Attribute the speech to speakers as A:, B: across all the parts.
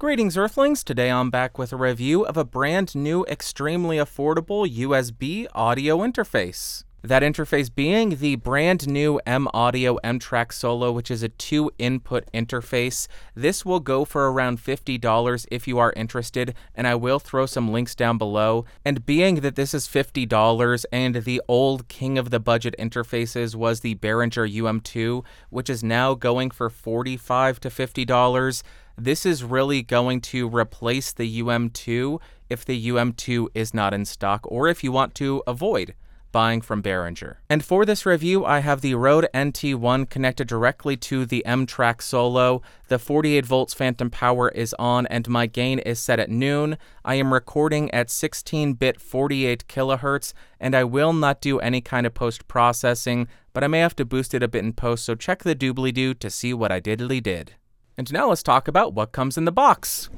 A: Greetings, Earthlings. Today I'm back with a review of a brand new, extremely affordable USB audio interface. That interface being the brand new M Audio M Track Solo, which is a two input interface. This will go for around $50 if you are interested, and I will throw some links down below. And being that this is $50 and the old king of the budget interfaces was the Behringer UM2, which is now going for 45 to $50, this is really going to replace the UM2 if the UM2 is not in stock or if you want to avoid buying from Behringer. And for this review, I have the Rode NT1 connected directly to the M-Track Solo. The 48 volts phantom power is on and my gain is set at noon. I am recording at 16-bit 48 kilohertz and I will not do any kind of post-processing, but I may have to boost it a bit in post, so check the doobly-doo to see what I diddly did. And now let's talk about what comes in the box.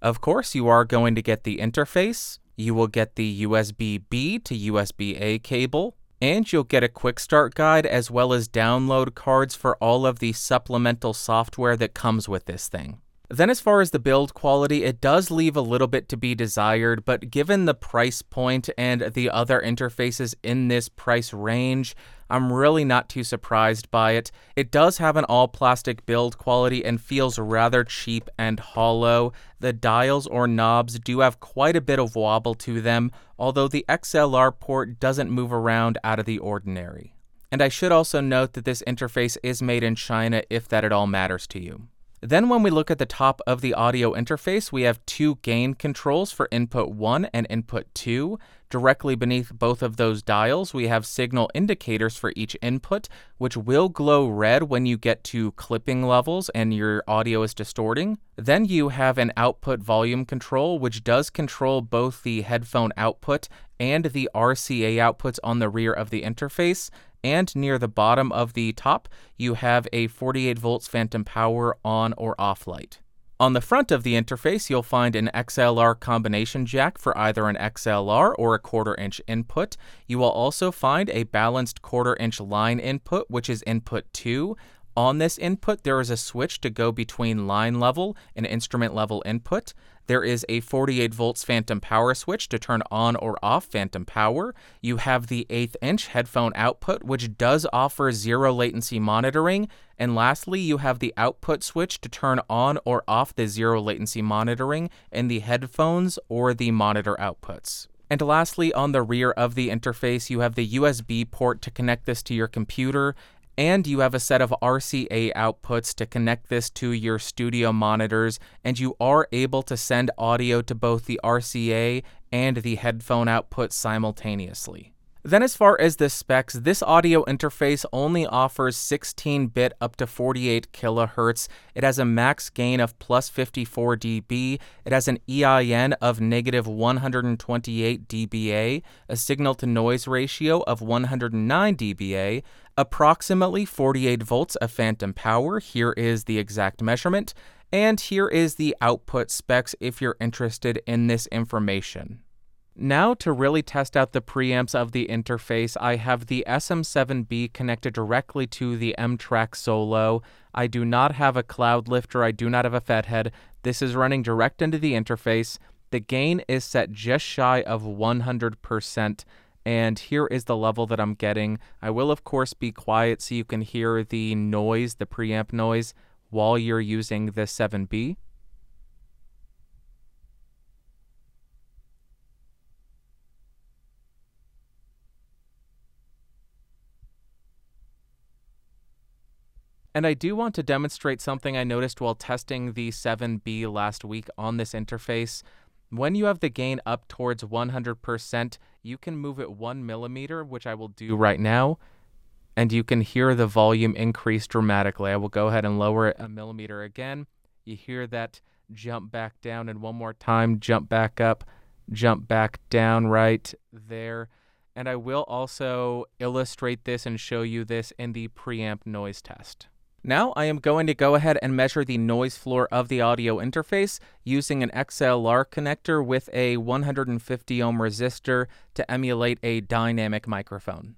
A: Of course, you are going to get the interface, you will get the USB B to USB A cable, and you'll get a quick start guide as well as download cards for all of the supplemental software that comes with this thing. Then, as far as the build quality, it does leave a little bit to be desired, but given the price point and the other interfaces in this price range, I'm really not too surprised by it. It does have an all plastic build quality and feels rather cheap and hollow. The dials or knobs do have quite a bit of wobble to them, although the XLR port doesn't move around out of the ordinary. And I should also note that this interface is made in China if that at all matters to you. Then when we look at the top of the audio interface, we have two gain controls for input 1 and input 2. Directly beneath both of those dials, we have signal indicators for each input, which will glow red when you get to clipping levels and your audio is distorting. Then you have an output volume control, which does control both the headphone output and the RCA outputs on the rear of the interface and near the bottom of the top, you have a 48 volts phantom power on or off light. On the front of the interface, you'll find an XLR combination jack for either an XLR or a quarter inch input. You will also find a balanced quarter inch line input, which is input 2. On this input, there is a switch to go between line level and instrument level input. There is a 48 volts phantom power switch to turn on or off phantom power. You have the eighth inch headphone output, which does offer zero latency monitoring. And lastly, you have the output switch to turn on or off the zero latency monitoring in the headphones or the monitor outputs. And lastly, on the rear of the interface, you have the USB port to connect this to your computer, and you have a set of RCA outputs to connect this to your studio monitors, and you are able to send audio to both the RCA and the headphone output simultaneously. Then, as far as the specs, this audio interface only offers 16 bit up to 48 kilohertz. It has a max gain of plus 54 dB. It has an EIN of negative 128 dBA, a signal to noise ratio of 109 dBA, approximately 48 volts of phantom power. Here is the exact measurement. And here is the output specs if you're interested in this information. Now to really test out the preamps of the interface, I have the SM7B connected directly to the M-Track Solo. I do not have a cloud lifter, I do not have a Fethead. This is running direct into the interface. The gain is set just shy of 100%, and here is the level that I'm getting. I will, of course, be quiet so you can hear the noise, the preamp noise, while you're using the 7B. And I do want to demonstrate something I noticed while testing the 7B last week on this interface. When you have the gain up towards 100%, you can move it one millimeter, which I will do right now, and you can hear the volume increase dramatically. I will go ahead and lower it a millimeter again. You hear that jump back down, and one more time, jump back up, jump back down right there. And I will also illustrate this and show you this in the preamp noise test. Now I am going to go ahead and measure the noise floor of the audio interface using an XLR connector with a 150 ohm resistor to emulate a dynamic microphone.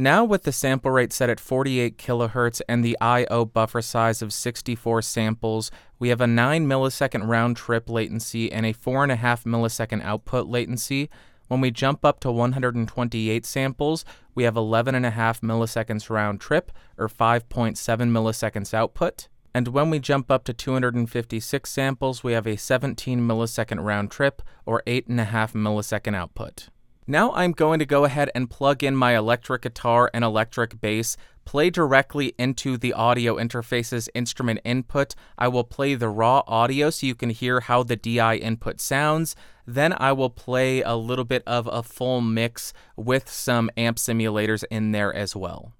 A: Now, with the sample rate set at 48 kHz and the I/O buffer size of 64 samples, we have a 9 millisecond round trip latency and a 4.5 millisecond output latency. When we jump up to 128 samples, we have 11.5 milliseconds round trip, or 5.7 milliseconds output. And when we jump up to 256 samples, we have a 17 millisecond round trip, or 8.5 millisecond output. Now I'm going to go ahead and plug in my electric guitar and electric bass, play directly into the audio interface's instrument input. I will play the raw audio so you can hear how the DI input sounds. Then I will play a little bit of a full mix with some amp simulators in there as well.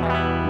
A: Bye.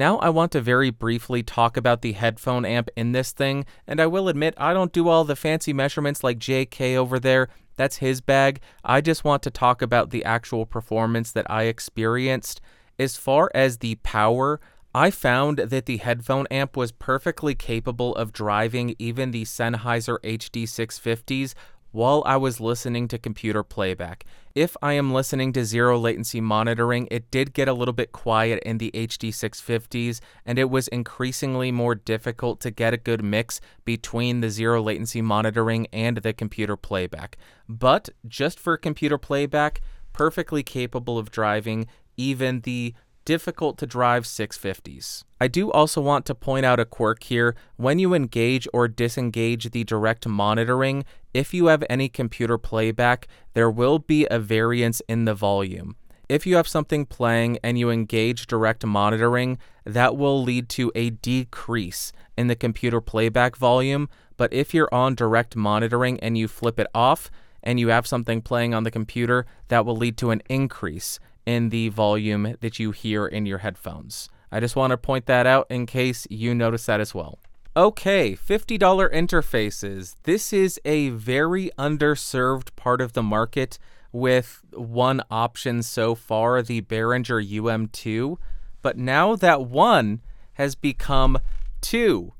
A: Now I want to very briefly talk about the headphone amp in this thing, and I will admit I don't do all the fancy measurements like JK over there. That's his bag. I just want to talk about the actual performance that I experienced. As far as the power, I found that the headphone amp was perfectly capable of driving even the Sennheiser HD650s while I was listening to computer playback. If I am listening to zero latency monitoring, it did get a little bit quiet in the HD650s, and it was increasingly more difficult to get a good mix between the zero latency monitoring and the computer playback. But just for computer playback, perfectly capable of driving even the difficult to drive 650s. I do also want to point out a quirk here. When you engage or disengage the direct monitoring, if you have any computer playback, there will be a variance in the volume. If you have something playing and you engage direct monitoring, that will lead to a decrease in the computer playback volume. But if you're on direct monitoring and you flip it off and you have something playing on the computer, that will lead to an increase in the volume that you hear in your headphones. I just want to point that out in case you notice that as well. Okay, $50 interfaces. This is a very underserved part of the market with one option so far, the Behringer UM2. But now that one has become two,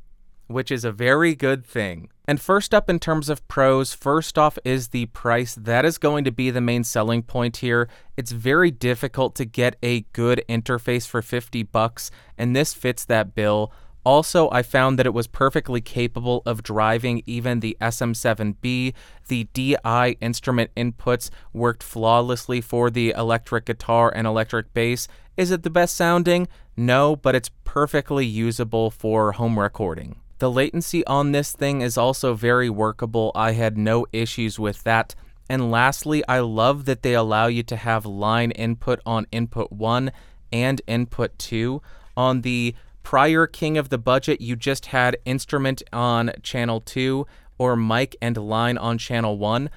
A: which is a very good thing. And first up, in terms of pros, first off is the price. That is going to be the main selling point here. It's very difficult to get a good interface for 50 bucks, and this fits that bill. Also, I found that it was perfectly capable of driving even the SM7B. The DI instrument inputs worked flawlessly for the electric guitar and electric bass. Is it the best sounding? No, but it's perfectly usable for home recording. The latency on this thing is also very workable. I had no issues with that. And lastly, I love that they allow you to have line input on input 1 and input 2. On the prior King of the Budget, you just had instrument on channel 2 or mic and line on channel 1.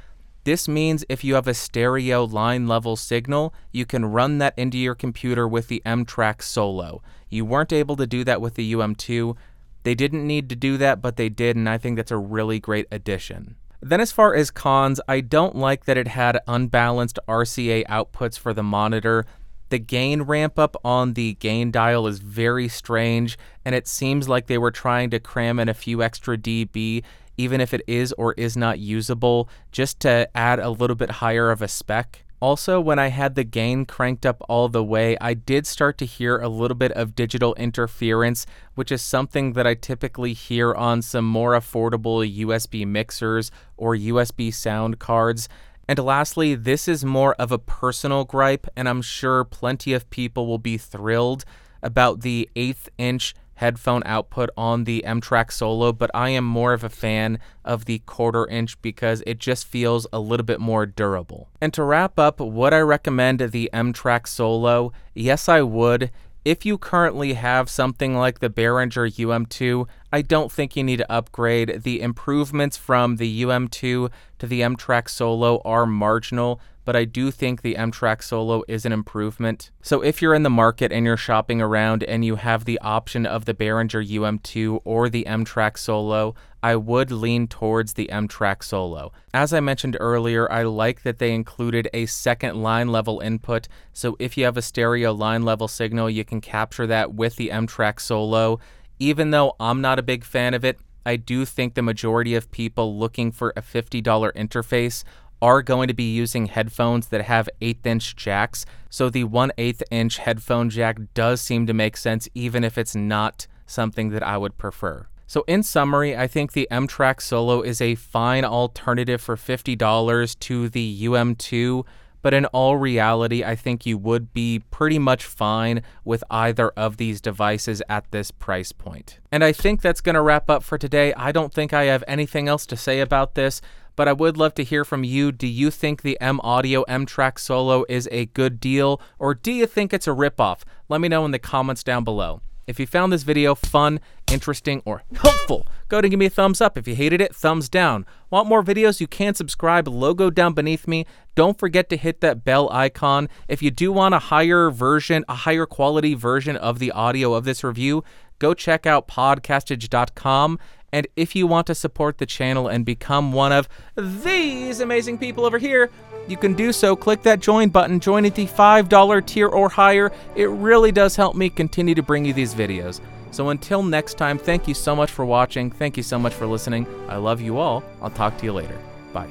A: This means if you have a stereo line level signal, you can run that into your computer with the M Track Solo. You weren't able to do that with the UM2. They didn't need to do that, but they did, and I think that's a really great addition. Then, as far as cons, I don't like that it had unbalanced RCA outputs for the monitor. The gain ramp up on the gain dial is very strange, and it seems like they were trying to cram in a few extra dB, even if it is or is not usable, just to add a little bit higher of a spec. Also, when I had the gain cranked up all the way, I did start to hear a little bit of digital interference, which is something that I typically hear on some more affordable USB mixers or USB sound cards. And lastly, this is more of a personal gripe, and I'm sure plenty of people will be thrilled about the eighth inch headphone output on the M Track Solo, but I am more of a fan of the quarter inch because it just feels a little bit more durable. And to wrap up, would I recommend the M Track Solo? Yes, I would. If you currently have something like the Behringer UM2, I don't think you need to upgrade. The improvements from the UM2 to the M Track Solo are marginal, but I do think the M Track Solo is an improvement. So if you're in the market and you're shopping around and you have the option of the Behringer UM2 or the M Track Solo, I would lean towards the M Track Solo. As I mentioned earlier, I like that they included a second line level input, so if you have a stereo line level signal, you can capture that with the M Track Solo. Even though I'm not a big fan of it, I do think the majority of people looking for a $50 interface are going to be using headphones that have eighth inch jacks. So the 1 8 inch headphone jack does seem to make sense, even if it's not something that I would prefer. So, in summary, I think the M Track Solo is a fine alternative for $50 to the UM2, but in all reality, I think you would be pretty much fine with either of these devices at this price point. And I think that's going to wrap up for today. I don't think I have anything else to say about this but I would love to hear from you. Do you think the M Audio M Track Solo is a good deal, or do you think it's a ripoff? Let me know in the comments down below. If you found this video fun, interesting, or helpful, go ahead and give me a thumbs up. If you hated it, thumbs down. Want more videos? You can subscribe, logo down beneath me. Don't forget to hit that bell icon. If you do want a higher version, a higher quality version of the audio of this review, go check out podcastage.com and if you want to support the channel and become one of these amazing people over here, you can do so. Click that join button, join at the $5 tier or higher. It really does help me continue to bring you these videos. So until next time, thank you so much for watching. Thank you so much for listening. I love you all. I'll talk to you later. Bye.